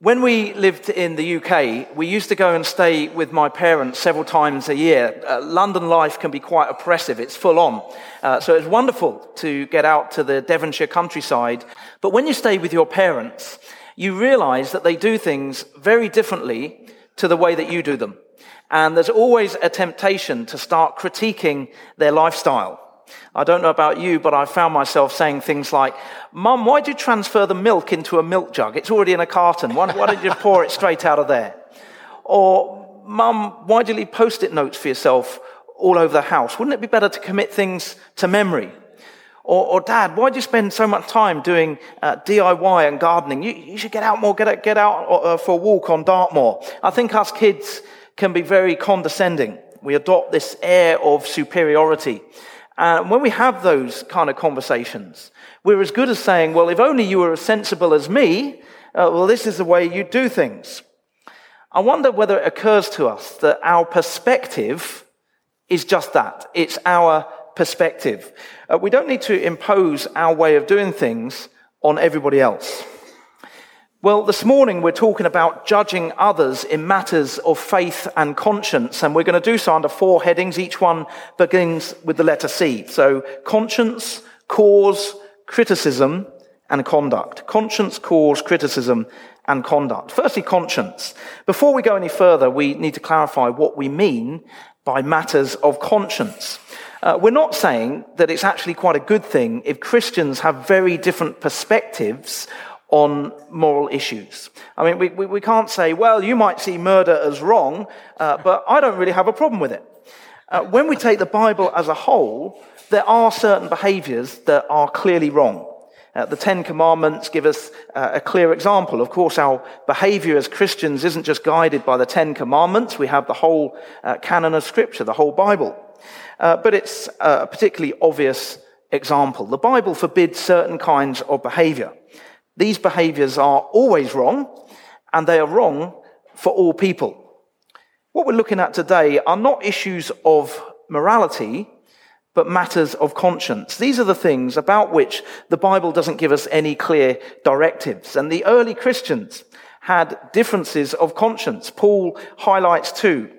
When we lived in the UK, we used to go and stay with my parents several times a year. Uh, London life can be quite oppressive, it's full on. Uh, so it's wonderful to get out to the Devonshire countryside. But when you stay with your parents, you realize that they do things very differently to the way that you do them. And there's always a temptation to start critiquing their lifestyle. I don't know about you, but I found myself saying things like, Mum, why did you transfer the milk into a milk jug? It's already in a carton. Why, why did you pour it straight out of there? Or, Mum, why do you leave post it notes for yourself all over the house? Wouldn't it be better to commit things to memory? Or, or Dad, why do you spend so much time doing uh, DIY and gardening? You, you, should get out more, get out, get out uh, for a walk on Dartmoor. I think us kids can be very condescending. We adopt this air of superiority. And uh, when we have those kind of conversations, we're as good as saying, well, if only you were as sensible as me, uh, well, this is the way you do things. I wonder whether it occurs to us that our perspective is just that. It's our perspective. Uh, we don't need to impose our way of doing things on everybody else. Well, this morning we're talking about judging others in matters of faith and conscience, and we're going to do so under four headings. Each one begins with the letter C. So, conscience, cause, criticism, and conduct. Conscience, cause, criticism, and conduct. Firstly, conscience. Before we go any further, we need to clarify what we mean by matters of conscience. Uh, we're not saying that it's actually quite a good thing if Christians have very different perspectives on moral issues. I mean, we, we, we, can't say, well, you might see murder as wrong, uh, but I don't really have a problem with it. Uh, when we take the Bible as a whole, there are certain behaviors that are clearly wrong. Uh, the Ten Commandments give us uh, a clear example. Of course, our behavior as Christians isn't just guided by the Ten Commandments. We have the whole uh, canon of Scripture, the whole Bible. Uh, but it's a particularly obvious example. The Bible forbids certain kinds of behavior. These behaviors are always wrong, and they are wrong for all people. What we're looking at today are not issues of morality, but matters of conscience. These are the things about which the Bible doesn't give us any clear directives. And the early Christians had differences of conscience. Paul highlights two,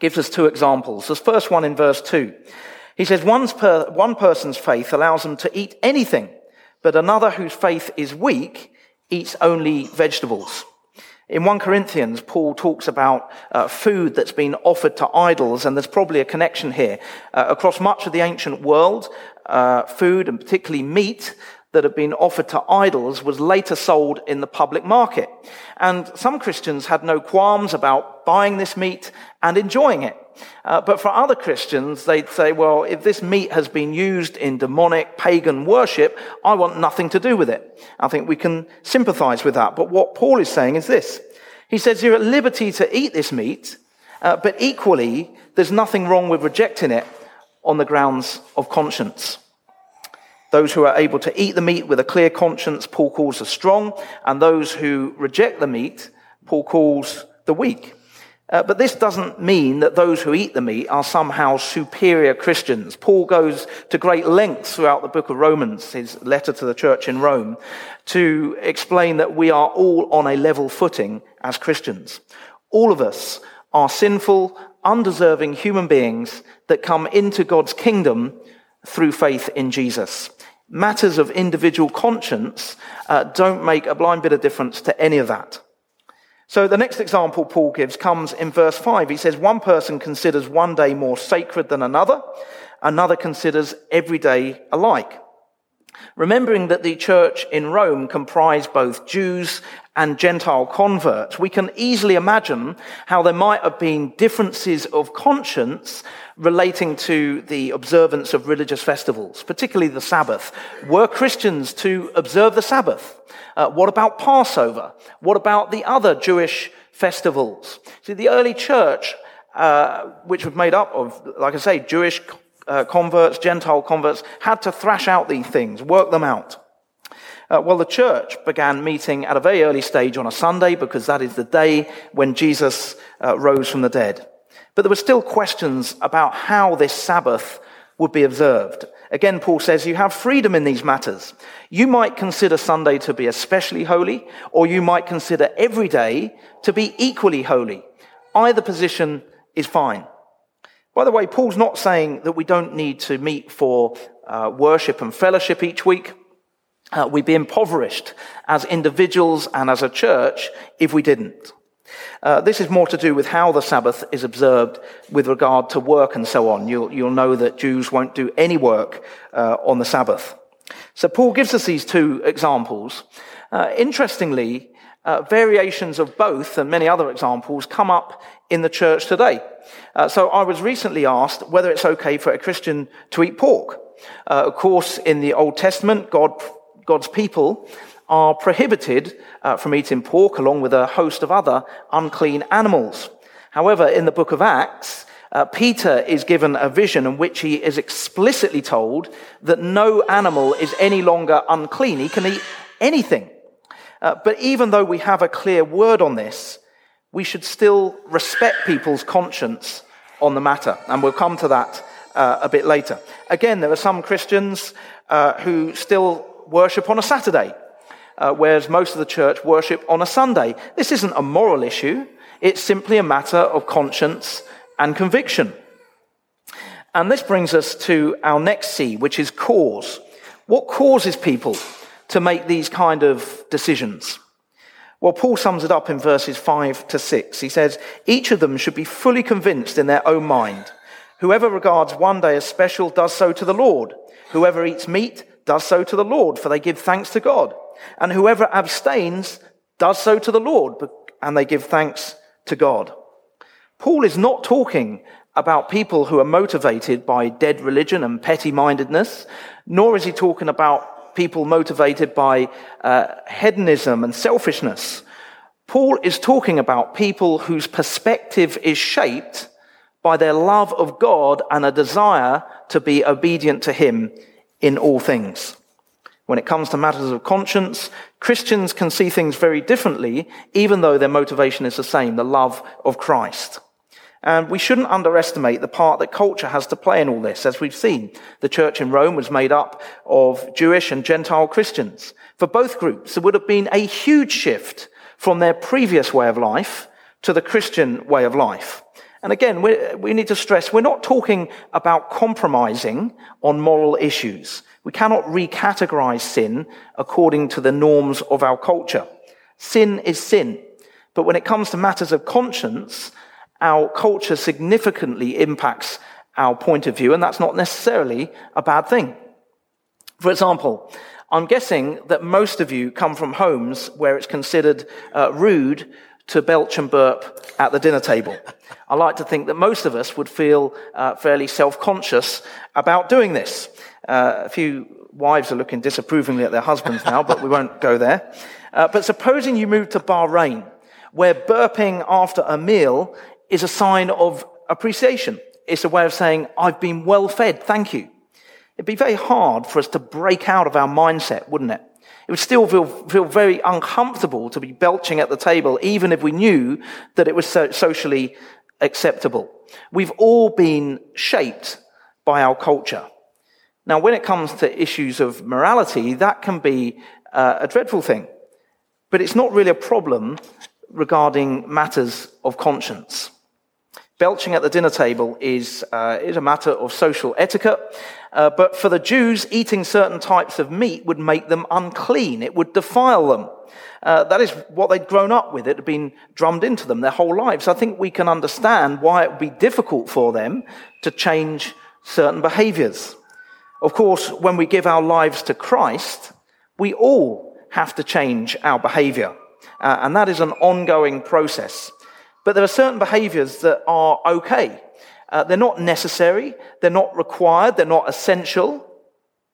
gives us two examples. The first one in verse two. He says, one person's faith allows them to eat anything but another whose faith is weak eats only vegetables. In 1 Corinthians, Paul talks about uh, food that's been offered to idols, and there's probably a connection here. Uh, across much of the ancient world, uh, food, and particularly meat, that had been offered to idols was later sold in the public market. And some Christians had no qualms about buying this meat and enjoying it. Uh, but for other Christians, they'd say, well, if this meat has been used in demonic pagan worship, I want nothing to do with it. I think we can sympathize with that. But what Paul is saying is this. He says you're at liberty to eat this meat, uh, but equally, there's nothing wrong with rejecting it on the grounds of conscience. Those who are able to eat the meat with a clear conscience, Paul calls the strong, and those who reject the meat, Paul calls the weak. Uh, but this doesn't mean that those who eat the meat are somehow superior Christians. Paul goes to great lengths throughout the book of Romans, his letter to the church in Rome, to explain that we are all on a level footing as Christians. All of us are sinful, undeserving human beings that come into God's kingdom through faith in Jesus. Matters of individual conscience uh, don't make a blind bit of difference to any of that. So the next example Paul gives comes in verse 5. He says, One person considers one day more sacred than another, another considers every day alike. Remembering that the church in Rome comprised both Jews and Gentile converts, we can easily imagine how there might have been differences of conscience relating to the observance of religious festivals, particularly the Sabbath. Were Christians to observe the Sabbath? Uh, what about Passover? What about the other Jewish festivals? See, the early church, uh, which was made up of, like I say, Jewish uh, converts, Gentile converts, had to thrash out these things, work them out. Uh, well, the church began meeting at a very early stage on a Sunday because that is the day when Jesus uh, rose from the dead. But there were still questions about how this Sabbath would be observed. Again, Paul says you have freedom in these matters. You might consider Sunday to be especially holy, or you might consider every day to be equally holy. Either position is fine. By the way, Paul's not saying that we don't need to meet for uh, worship and fellowship each week. Uh, we'd be impoverished as individuals and as a church if we didn't. Uh, this is more to do with how the Sabbath is observed with regard to work and so on. You'll, you'll know that Jews won't do any work uh, on the Sabbath. So Paul gives us these two examples. Uh, interestingly, uh, variations of both and many other examples come up in the church today. Uh, so I was recently asked whether it's okay for a Christian to eat pork. Uh, of course, in the Old Testament, God, God's people are prohibited uh, from eating pork along with a host of other unclean animals. However, in the book of Acts, uh, Peter is given a vision in which he is explicitly told that no animal is any longer unclean. He can eat anything. Uh, but even though we have a clear word on this, we should still respect people's conscience on the matter. And we'll come to that uh, a bit later. Again, there are some Christians uh, who still worship on a Saturday uh, whereas most of the church worship on a Sunday. This isn't a moral issue, it's simply a matter of conscience and conviction. And this brings us to our next C, which is cause. What causes people to make these kind of decisions? Well, Paul sums it up in verses 5 to 6. He says, Each of them should be fully convinced in their own mind. Whoever regards one day as special does so to the Lord. Whoever eats meat does so to the Lord, for they give thanks to God. And whoever abstains does so to the Lord, and they give thanks to God. Paul is not talking about people who are motivated by dead religion and petty mindedness, nor is he talking about people motivated by uh, hedonism and selfishness. Paul is talking about people whose perspective is shaped by their love of God and a desire to be obedient to him in all things. When it comes to matters of conscience, Christians can see things very differently, even though their motivation is the same, the love of Christ. And we shouldn't underestimate the part that culture has to play in all this. As we've seen, the church in Rome was made up of Jewish and Gentile Christians. For both groups, there would have been a huge shift from their previous way of life to the Christian way of life. And again, we, need to stress, we're not talking about compromising on moral issues. We cannot recategorize sin according to the norms of our culture. Sin is sin. But when it comes to matters of conscience, our culture significantly impacts our point of view, and that's not necessarily a bad thing. For example, I'm guessing that most of you come from homes where it's considered uh, rude to belch and burp at the dinner table. I like to think that most of us would feel uh, fairly self-conscious about doing this. Uh, a few wives are looking disapprovingly at their husbands now, but we won't go there. Uh, but supposing you move to Bahrain, where burping after a meal is a sign of appreciation. It's a way of saying, I've been well fed, thank you. It'd be very hard for us to break out of our mindset, wouldn't it? It would still feel, feel very uncomfortable to be belching at the table, even if we knew that it was so socially acceptable. We've all been shaped by our culture. Now, when it comes to issues of morality, that can be uh, a dreadful thing. But it's not really a problem regarding matters of conscience. Belching at the dinner table is, uh, is a matter of social etiquette, uh, but for the Jews, eating certain types of meat would make them unclean. It would defile them. Uh, that is what they'd grown up with. It had been drummed into them their whole lives. I think we can understand why it would be difficult for them to change certain behaviors. Of course, when we give our lives to Christ, we all have to change our behavior. Uh, and that is an ongoing process. But there are certain behaviors that are okay. Uh, they're not necessary, they're not required, they're not essential,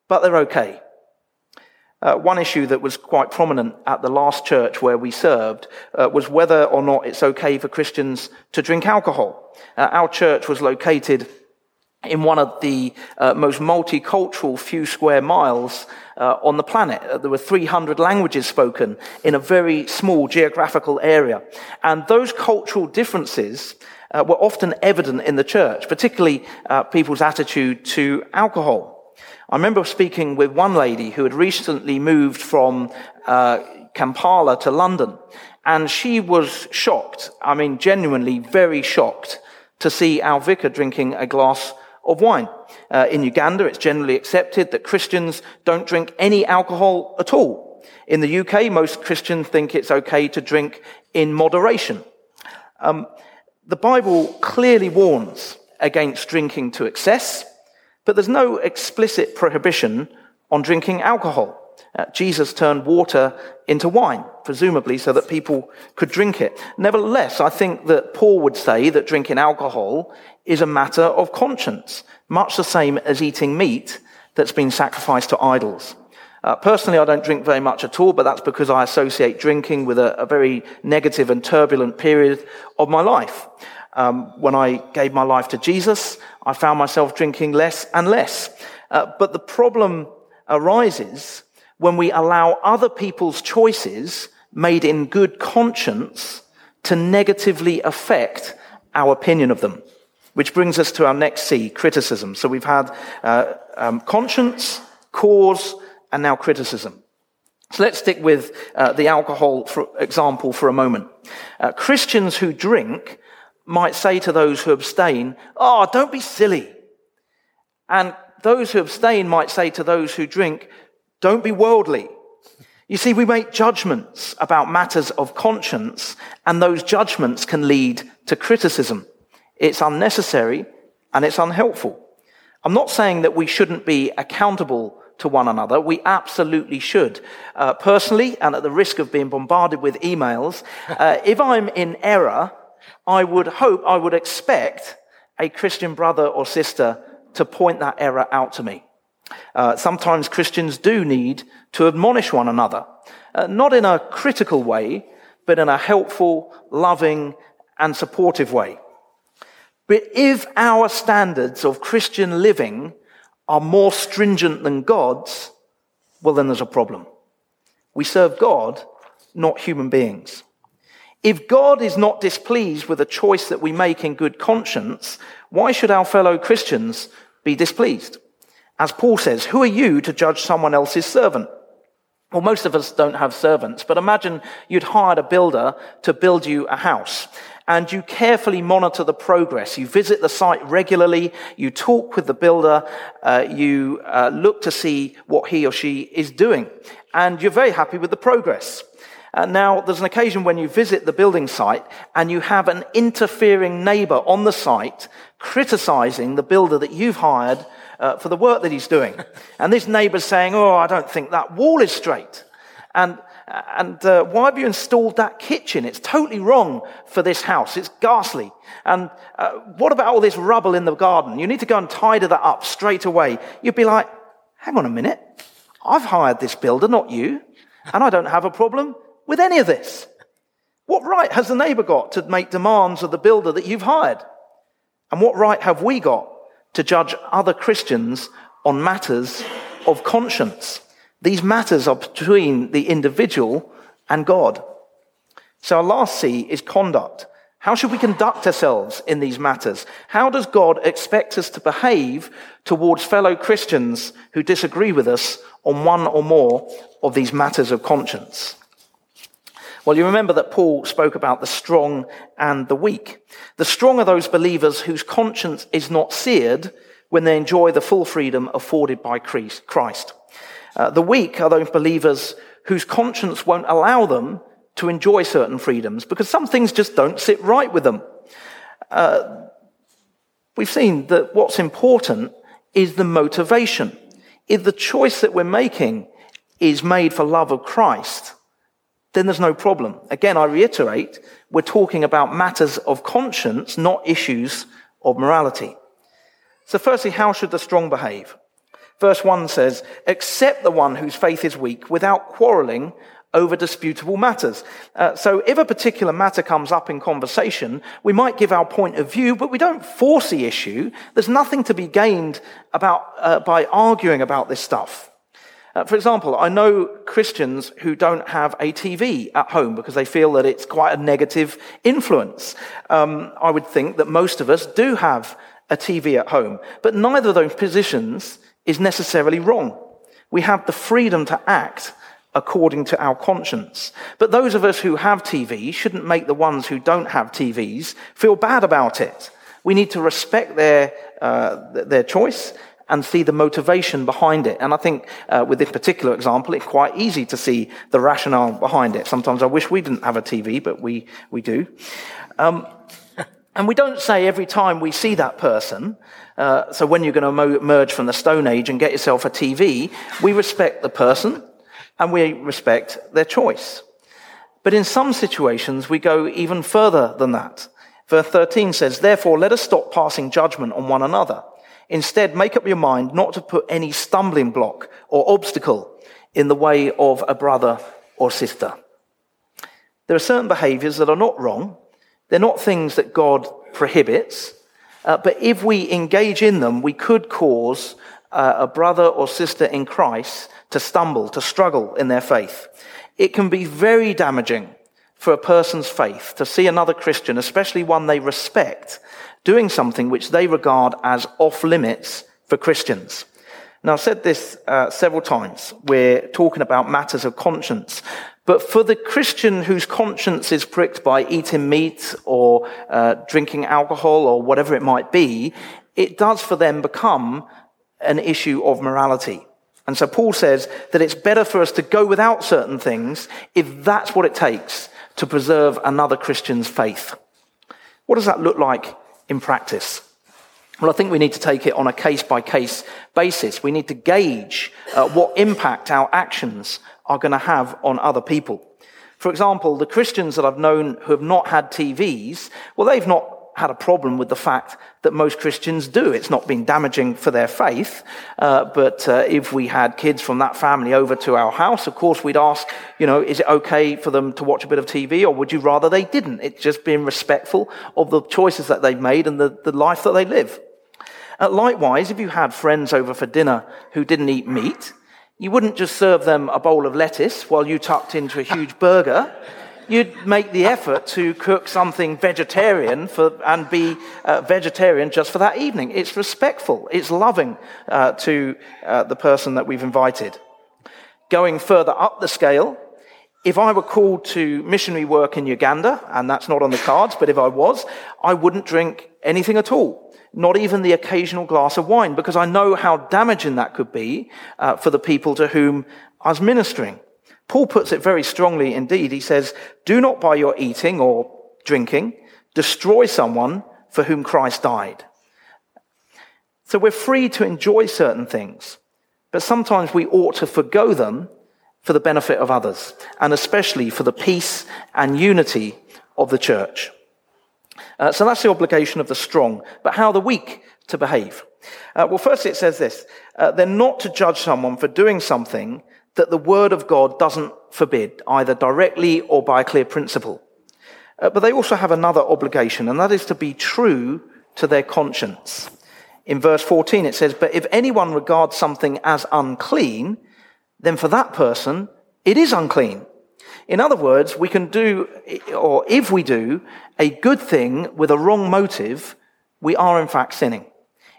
but they're okay. Uh, one issue that was quite prominent at the last church where we served uh, was whether or not it's okay for Christians to drink alcohol. Uh, our church was located in one of the uh, most multicultural few square miles uh, on the planet. Uh, there were 300 languages spoken in a very small geographical area. And those cultural differences uh, were often evident in the church, particularly uh, people's attitude to alcohol. I remember speaking with one lady who had recently moved from uh, Kampala to London, and she was shocked. I mean, genuinely very shocked to see our vicar drinking a glass of wine. Uh, in Uganda, it's generally accepted that Christians don't drink any alcohol at all. In the UK, most Christians think it's okay to drink in moderation. Um, the Bible clearly warns against drinking to excess, but there's no explicit prohibition on drinking alcohol. Uh, Jesus turned water into wine, presumably so that people could drink it. Nevertheless, I think that Paul would say that drinking alcohol is a matter of conscience, much the same as eating meat that's been sacrificed to idols. Uh, personally, I don't drink very much at all, but that's because I associate drinking with a, a very negative and turbulent period of my life. Um, when I gave my life to Jesus, I found myself drinking less and less. Uh, but the problem arises when we allow other people's choices made in good conscience to negatively affect our opinion of them. Which brings us to our next C, criticism. So we've had uh, um, conscience, cause, and now criticism. So let's stick with uh, the alcohol for example for a moment. Uh, Christians who drink might say to those who abstain, Oh, don't be silly. And those who abstain might say to those who drink, Don't be worldly. You see, we make judgments about matters of conscience, and those judgments can lead to criticism. It's unnecessary and it's unhelpful. I'm not saying that we shouldn't be accountable to one another. We absolutely should. Uh, personally, and at the risk of being bombarded with emails, uh, if I'm in error, I would hope, I would expect a Christian brother or sister to point that error out to me. Uh, sometimes Christians do need to admonish one another, uh, not in a critical way, but in a helpful, loving, and supportive way. But if our standards of Christian living are more stringent than God's, well, then there's a problem. We serve God, not human beings. If God is not displeased with a choice that we make in good conscience, why should our fellow Christians be displeased? As Paul says, who are you to judge someone else's servant? Well, most of us don't have servants, but imagine you'd hired a builder to build you a house and you carefully monitor the progress. You visit the site regularly, you talk with the builder, uh, you uh, look to see what he or she is doing, and you're very happy with the progress. Uh, now, there's an occasion when you visit the building site and you have an interfering neighbor on the site criticizing the builder that you've hired uh, for the work that he's doing. And this neighbor's saying, Oh, I don't think that wall is straight. And and uh, why have you installed that kitchen? It's totally wrong for this house. It's ghastly. And uh, what about all this rubble in the garden? You need to go and tidy that up straight away. You'd be like, hang on a minute. I've hired this builder, not you. And I don't have a problem with any of this. What right has the neighbor got to make demands of the builder that you've hired? And what right have we got to judge other Christians on matters of conscience? These matters are between the individual and God. So our last C is conduct. How should we conduct ourselves in these matters? How does God expect us to behave towards fellow Christians who disagree with us on one or more of these matters of conscience? Well, you remember that Paul spoke about the strong and the weak. The strong are those believers whose conscience is not seared when they enjoy the full freedom afforded by Christ. Uh, the weak are those believers whose conscience won't allow them to enjoy certain freedoms because some things just don't sit right with them. Uh, we've seen that what's important is the motivation. If the choice that we're making is made for love of Christ, then there's no problem. Again, I reiterate, we're talking about matters of conscience, not issues of morality. So firstly, how should the strong behave? Verse 1 says, Accept the one whose faith is weak without quarreling over disputable matters. Uh, so if a particular matter comes up in conversation, we might give our point of view, but we don't force the issue. There's nothing to be gained about, uh, by arguing about this stuff. Uh, for example, I know Christians who don't have a TV at home because they feel that it's quite a negative influence. Um, I would think that most of us do have a TV at home, but neither of those positions is necessarily wrong. We have the freedom to act according to our conscience. But those of us who have TVs shouldn't make the ones who don't have TVs feel bad about it. We need to respect their, uh, their choice and see the motivation behind it. And I think uh, with this particular example, it's quite easy to see the rationale behind it. Sometimes I wish we didn't have a TV, but we, we do. Um, and we don't say every time we see that person, uh, so when you're going to mo- merge from the Stone Age and get yourself a TV, we respect the person and we respect their choice. But in some situations, we go even further than that. Verse 13 says, Therefore, let us stop passing judgment on one another. Instead, make up your mind not to put any stumbling block or obstacle in the way of a brother or sister. There are certain behaviors that are not wrong. They're not things that God prohibits. Uh, but if we engage in them, we could cause uh, a brother or sister in Christ to stumble, to struggle in their faith. It can be very damaging for a person's faith to see another Christian, especially one they respect, doing something which they regard as off limits for Christians. Now, I've said this uh, several times. We're talking about matters of conscience. But for the Christian whose conscience is pricked by eating meat or uh, drinking alcohol or whatever it might be, it does for them become an issue of morality. And so Paul says that it's better for us to go without certain things if that's what it takes to preserve another Christian's faith. What does that look like in practice? Well, I think we need to take it on a case by case basis. We need to gauge uh, what impact our actions are going to have on other people. For example, the Christians that I've known who have not had TVs, well, they've not had a problem with the fact that most Christians do. It's not been damaging for their faith. Uh, but uh, if we had kids from that family over to our house, of course, we'd ask, you know, is it okay for them to watch a bit of TV or would you rather they didn't? It's just being respectful of the choices that they've made and the, the life that they live. Uh, likewise, if you had friends over for dinner who didn't eat meat, you wouldn't just serve them a bowl of lettuce while you tucked into a huge burger you'd make the effort to cook something vegetarian for, and be uh, vegetarian just for that evening. It's respectful, it's loving uh, to uh, the person that we've invited. Going further up the scale, if I were called to missionary work in Uganda, and that's not on the cards, but if I was, I wouldn't drink anything at all. Not even the occasional glass of wine, because I know how damaging that could be uh, for the people to whom I was ministering. Paul puts it very strongly indeed. He says, Do not by your eating or drinking destroy someone for whom Christ died. So we're free to enjoy certain things, but sometimes we ought to forego them for the benefit of others, and especially for the peace and unity of the church. Uh, so that's the obligation of the strong, but how the weak to behave? Uh, well, first it says this uh, they're not to judge someone for doing something that the Word of God doesn't forbid, either directly or by a clear principle. Uh, but they also have another obligation, and that is to be true to their conscience. In verse 14, it says, But if anyone regards something as unclean, then for that person, it is unclean. In other words, we can do, or if we do, a good thing with a wrong motive, we are in fact sinning.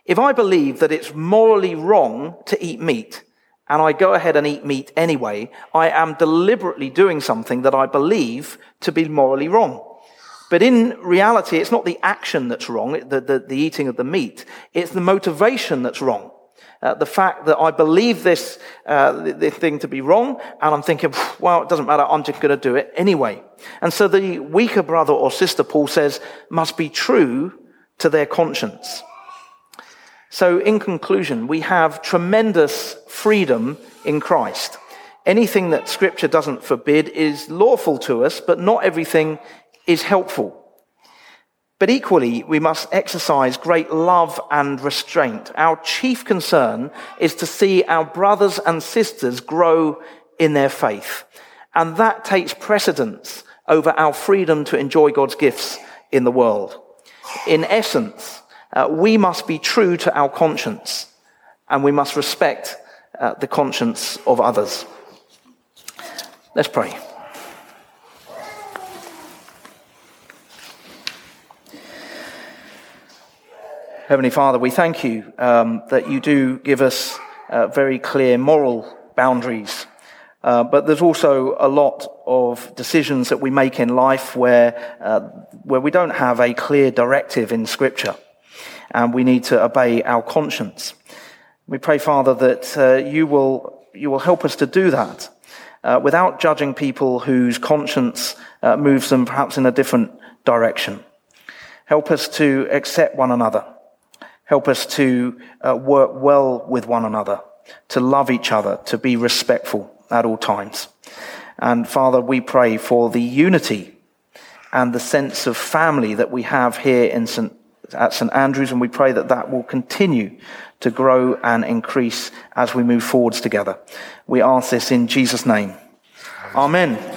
If I believe that it's morally wrong to eat meat, and I go ahead and eat meat anyway, I am deliberately doing something that I believe to be morally wrong. But in reality, it's not the action that's wrong, the, the, the eating of the meat. It's the motivation that's wrong. Uh, the fact that I believe this, uh, this thing to be wrong, and I'm thinking, well, it doesn't matter, I'm just going to do it anyway. And so the weaker brother or sister, Paul says, must be true to their conscience. So, in conclusion, we have tremendous freedom in Christ. Anything that Scripture doesn't forbid is lawful to us, but not everything is helpful. But equally, we must exercise great love and restraint. Our chief concern is to see our brothers and sisters grow in their faith. And that takes precedence over our freedom to enjoy God's gifts in the world. In essence, uh, we must be true to our conscience and we must respect uh, the conscience of others. Let's pray. Heavenly Father, we thank you um, that you do give us uh, very clear moral boundaries. Uh, but there's also a lot of decisions that we make in life where, uh, where we don't have a clear directive in Scripture, and we need to obey our conscience. We pray, Father, that uh, you will you will help us to do that uh, without judging people whose conscience uh, moves them perhaps in a different direction. Help us to accept one another. Help us to uh, work well with one another, to love each other, to be respectful at all times. And Father, we pray for the unity and the sense of family that we have here in St. at St. Andrews, and we pray that that will continue to grow and increase as we move forwards together. We ask this in Jesus' name. Amen.